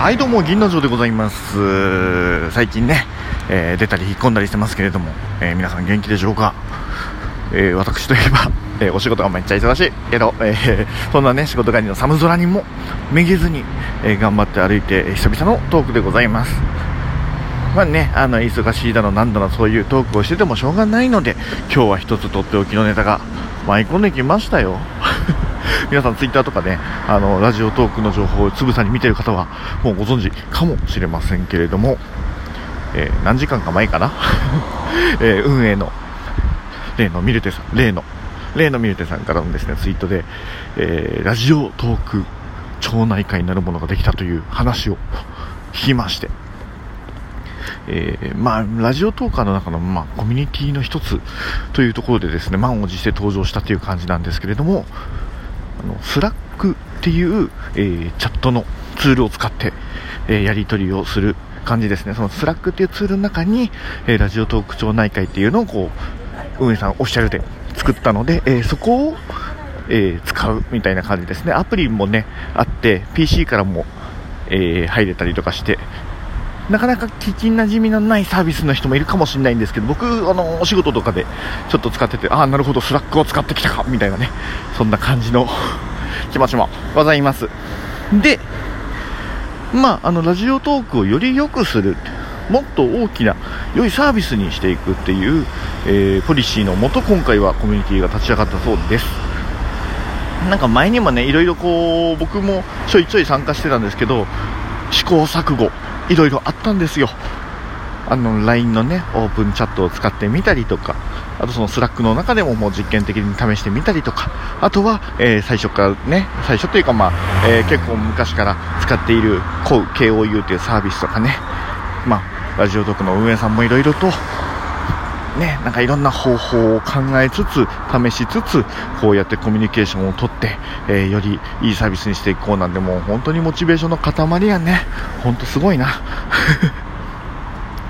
はいどうも銀の城でございます。最近ね、えー、出たり引っ込んだりしてますけれども、えー、皆さん元気でしょうか、えー、私といえば、えお仕事がめっちゃ忙しいけど、えそんなね仕事帰りの寒空にもめげずに、え頑張って歩いて久々のトークでございます。まあね、あの忙しいだのなんだのそういうトークをしててもしょうがないので今日は一つとっておきのネタが舞い込んできましたよ。皆さんツイッターとかね、あの、ラジオトークの情報をつぶさに見てる方は、もうご存知かもしれませんけれども、えー、何時間か前かな、えー、運営の、例のミルテさん、例の、例のミルテさんからのですね、ツイートで、えー、ラジオトーク町内会になるものができたという話を聞きまして、えー、まあ、ラジオトーカーの中の、まあ、コミュニティの一つというところでですね、満を持して登場したという感じなんですけれども、あの Slack っていう、えー、チャットのツールを使って、えー、やり取りをする感じですね。その Slack っていうツールの中に、えー、 Radiotalk 町内会っていうのをこう、運営さんオフィシャルで作ったので、えそこを、え使うみたいな感じですね。アプリもね、あって、PC からも、え入れたりとかして、なかなか聞きなじみのないサービスの人もいるかもしれないんですけど、僕、あの、お仕事とかでちょっと使ってて、ああ、なるほど、 Slack を使ってきたか、みたいなね、そんな感じの 気持ちもございます。で、まあ、あの、 Radiotalk をより良くする、もっと大きな、良いサービスにしていくっていう、えー、ポリシーのもと、今回はコミュニティが立ち上がったそうです。なんか前にもね、いろいろこう、僕もちょいちょい参加してたんですけど、試行錯誤、いろいろあったんですよ。あの、LINE のね、オープンチャットを使ってみたりとか、あとその Slack の中でももう実験的に試してみたりとか、あとは、えー、最初からね、最初というかまあ、えー、結構昔から使っている KOU というサービスとかね、まあ、 Radiotalk の運営さんもいろいろとね、なんかいろんな方法を考えつつ、試しつつ、こうやってコミュニケーションをとって、えー、よりいいサービスにしていこうなんで、もう本当にモチベーションの塊やね。ほんとすごいな。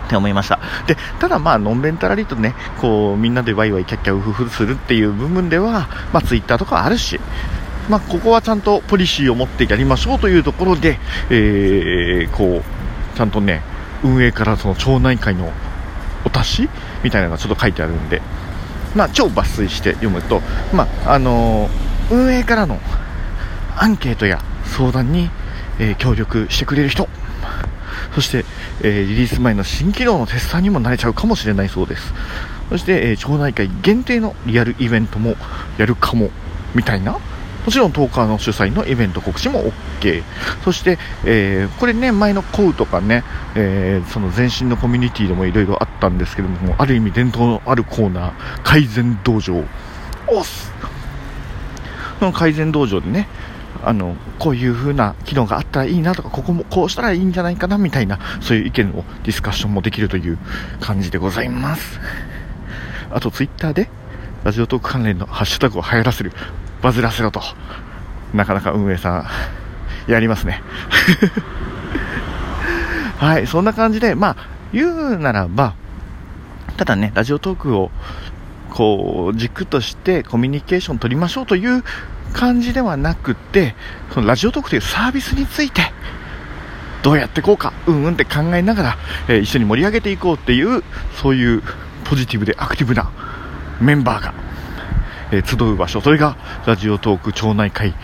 って思いました。で、ただまあ、のんべんたらりとね、こう、みんなでワイワイキャッキャウフフするっていう部分では、まあ、ツイッターとかあるし、まあ、ここはちゃんとポリシーを持ってやりましょうというところで、えー、こう、ちゃんとね、運営からその町内会のお達しみたいなのがちょっと書いてあるんで、まあ、超抜粋して読むと、まあ、あのー、運営からのアンケートや相談に、えー、協力してくれる人、そして、えー、リリース前の新機能のテスターにもなれちゃうかもしれないそうです。そして、え町内会限定のリアルイベントもやるかも、みたいなもちろんトーカーの主催のイベント告知も OK。そして、えー、これね、前のコウとかね、えー、その前身のコミュニティでもいろいろあったんですけども、ある意味伝統のあるコーナー、改善道場。おっすその改善道場でね、あの、こういう風な機能があったらいいなとか、ここもこうしたらいいんじゃないかなみたいな、そういう意見をディスカッションもできるという感じでございます。あと、ツイッターで、ラジオトーク関連のハッシュタグを流行らせるバズらせろと。なかなか運営さん、やりますね。はい、そんな感じで、まあ、言うならば、ただね、 Radiotalk を、こう、軸としてコミュニケーション取りましょうという感じではなくて、その Radiotalk というサービスについて、どうやってこうか、うんうんって考えながら、えー、一緒に盛り上げていこうっていう、そういうポジティブでアクティブなメンバーがえ、集う場所、それが Radiotalk 町内会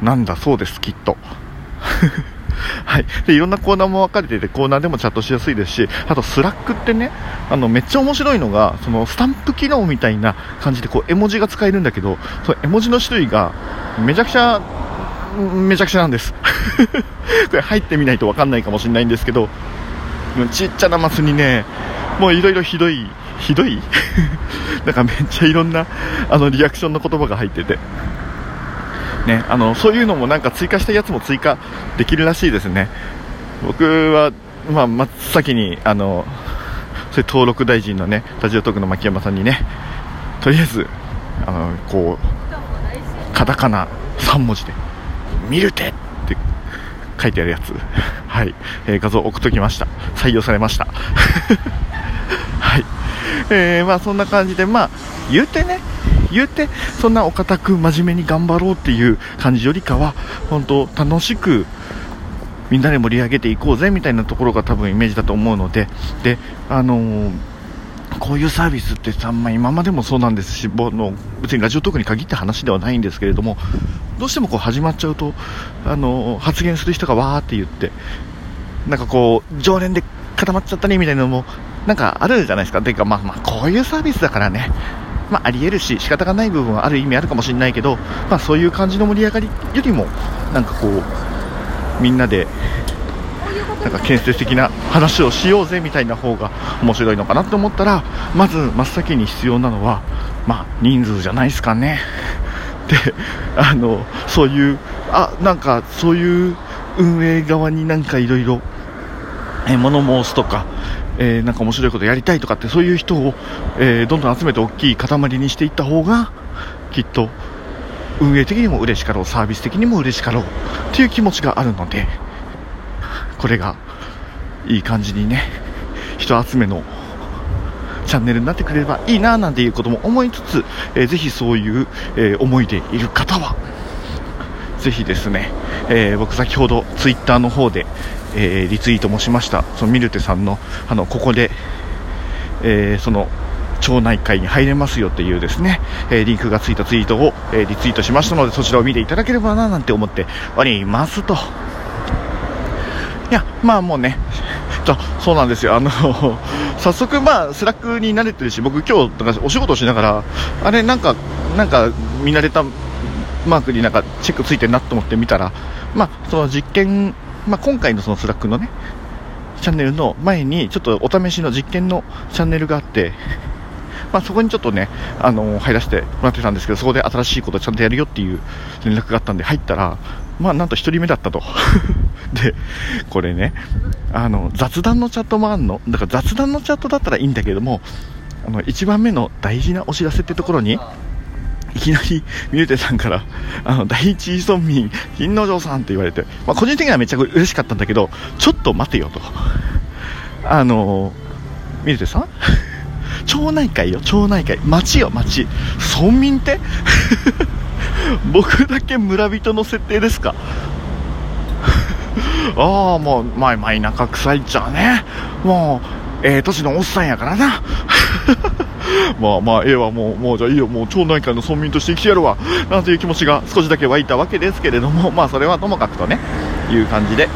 なんだそうです、きっと。はい。で、いろんなコーナーも分かれてて、コーナーでもチャットしやすいですし、あと、 Slack ってね、あの、めっちゃ面白いのが、その、スタンプ機能みたいな感じで、こう、絵文字が使えるんだけど、その絵文字の種類が、めちゃくちゃ、めちゃくちゃなんです。これ入ってみないと分かんないかもしれないんですけど、ちっちゃなマスにね、もういろいろひどいひどい？なんかめっちゃいろんなあのリアクションの言葉が入ってて、ね、あのそういうのもなんか追加したやつも追加できるらしいですね。僕は、まあ、真っ先にあのそれ登録大臣のねラジオトークの牧山さんにねとりあえずあのこうカタカナ3文字で「見るて!」って書いてあるやつ。はい、えー、画像送っときました。採用されました。はい。えー、まあそんな感じで、まあ言うてね、言うて、そんなお堅く真面目に頑張ろうっていう感じよりかは、本当楽しく、みんなで盛り上げていこうぜみたいなところが多分イメージだと思うので。であのーこういうサービスってさ、まあ、今までもそうなんですし、の別にラジオトークに限った話ではないんですけれども、どうしてもこう始まっちゃうと、あの発言する人がわーって言って、なんかこう、常連で固まっちゃったねみたいなのも、なんかあるじゃないですか。ていうか、まあまあ、こういうサービスだからね、まあ、あり得るし、仕方がない部分はある意味あるかもしれないけど、まあ、そういう感じの盛り上がりよりも、なんかこう、みんなでなんか建設的な話をしようぜみたいな方が面白いのかなと思ったらまず真っ先に必要なのは、まあ、人数じゃないですかね。であのそういうあなんかそういう運営側になんかいろいろえ物申すとか、えー、なんか面白いことやりたいとかってそういう人を、えー、どんどん集めて大きい塊にしていった方がきっと運営的にも嬉しかろうサービス的にも嬉しかろうという気持ちがあるので。これがいい感じにね人集めのチャンネルになってくれればいいななんていうことも思いつつ、えー、ぜひそういう、えー、思いでいる方はぜひですね、えー、僕先ほどツイッターの方で、えー、リツイートもしました。そのミルテさんのあのここで、えー、その町内会に入れますよっていうですね、えリンクがついたツイートを、えリツイートしましたのでそちらを見ていただければななんて思っております。と。いや、まあもうね、そうなんですよ、あの早速、まあ、 Slack に慣れてるし、僕、今日お仕事しながら、あれ、なんか、なんか見慣れたマークになんかチェックついてるなと思って見たら、まあ、その実験、まあ、今回のその Slack のね、チャンネルの前に、ちょっとお試しの実験のチャンネルがあって、まあ、そこにちょっとね、あの入らせてもらってたんですけど、そこで新しいことちゃんとやるよっていう連絡があったんで、入ったら、まあ、なんと1人目だったと。で、これね、あの、雑談のチャットもあんの？だから雑談のチャットだったらいいんだけども、あの、1番目の大事なお知らせってところに、いきなり、ミューテさんから、あの、第一村民、金之丞さんって言われて、まあ、個人的にはめっちゃ嬉しかったんだけど、ちょっと待てよと。あの、ミューテさ？ん 町内会よ、町内会。町よ、町。村民って？僕だけ村人の設定ですか？ああ、もう、まあ、まあ、田舎臭いっちゃね。もう、ええー、年のおっさんやからな。まあまあ、ええわ、もう、もう、じゃあいいよ、もう、町内会の村民として生きてやるわ。なんていう気持ちが少しだけ湧いたわけですけれども、まあ、それはともかくとね、いう感じで。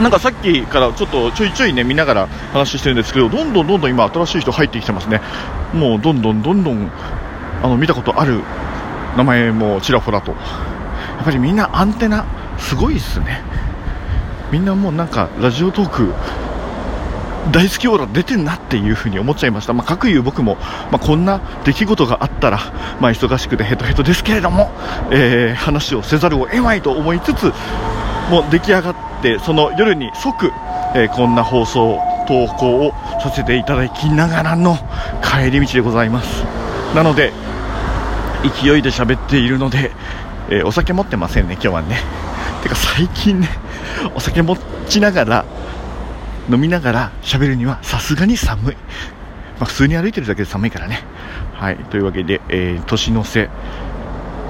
なんかさっきからちょっとちょいちょいね見ながら話してるんですけどどんどんどんどん今新しい人入ってきてますねもうどんどんどんどんあの見たことある名前もちらほらとやっぱりみんなアンテナすごいっすねみんなもうなんかラジオトーク大好きオーラ出てんなっていう風に思っちゃいました、まあ、各いう僕も、まあ、こんな出来事があったら、まあ、忙しくてヘトヘトですけれども、えー、話をせざるを得ないと思いつつもう出来上がってその夜に即、えー、こんな放送投稿をさせていただきながらの帰り道でございますなので勢いで喋っているので、えー、お酒持ってませんね、今日はね。てか最近ね、お酒持ちながら、飲みながら喋るにはさすがに寒い。まあ、普通に歩いてるだけで寒いからね。はい、というわけで、えー、年の瀬、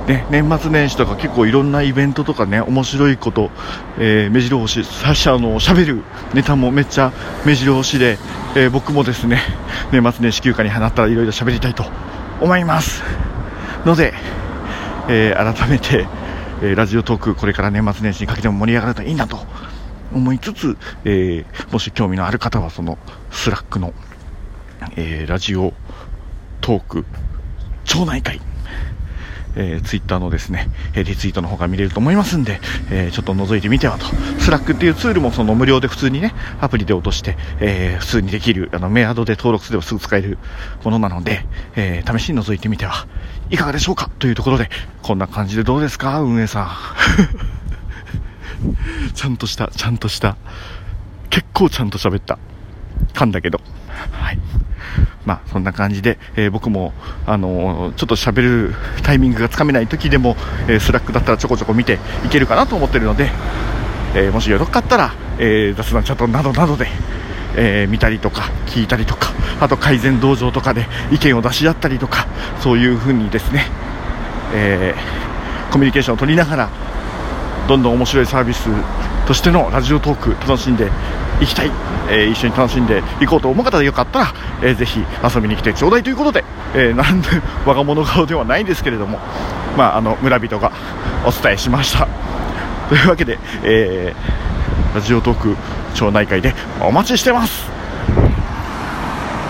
ね、年末年始とか結構いろんなイベントとかね、面白いこと、えー、目白押し、最初あの、喋るネタもめっちゃ目白押しで、えー、僕もですね、年末年始休暇に放ったらいろいろ喋りたいと思います。ので、えー、改めて、えー、ラジオトークこれから年末年始にかけても盛り上がるといいなと思いつつ、えー、もし興味のある方はそのスラックの、えラジオトーク町内会えー、ツイッターのですね、えリツイートの方が見れると思いますんで、えー、ちょっと覗いてみてはと。スラックっていうツールもその無料で普通にね、アプリで落として、えー、普通にできる、あの、メアドで登録すればすぐ使えるものなので、え試しに覗いてみてはいかがでしょうかというところで、こんな感じでどうですか？運営さん。ちゃんとした、ちゃんとした。結構ちゃんと喋った。噛んだけど。はい。まあ、そんな感じで、えー、僕も、あのー、ちょっと喋るタイミングがつかめない時でも、えー、スラックだったらちょこちょこ見ていけるかなと思ってるので、えもしよろかったら、え雑談チャットなどなどで、え見たりとか聞いたりとかあと改善道場とかで意見を出し合ったりとかそういう風にですね、えコミュニケーションを取りながらどんどん面白いサービスとしてのラジオトーク楽しんでいきたい、えー、一緒に楽しんでいこうと思う方でよかったら、えー、ぜひ遊びに来てちょうだいということで、えー、なんで我が物顔ではないんですけれども、まあ、あの村人がお伝えしました。というわけで、えー、ラジオトーク町内会でお待ちしてます。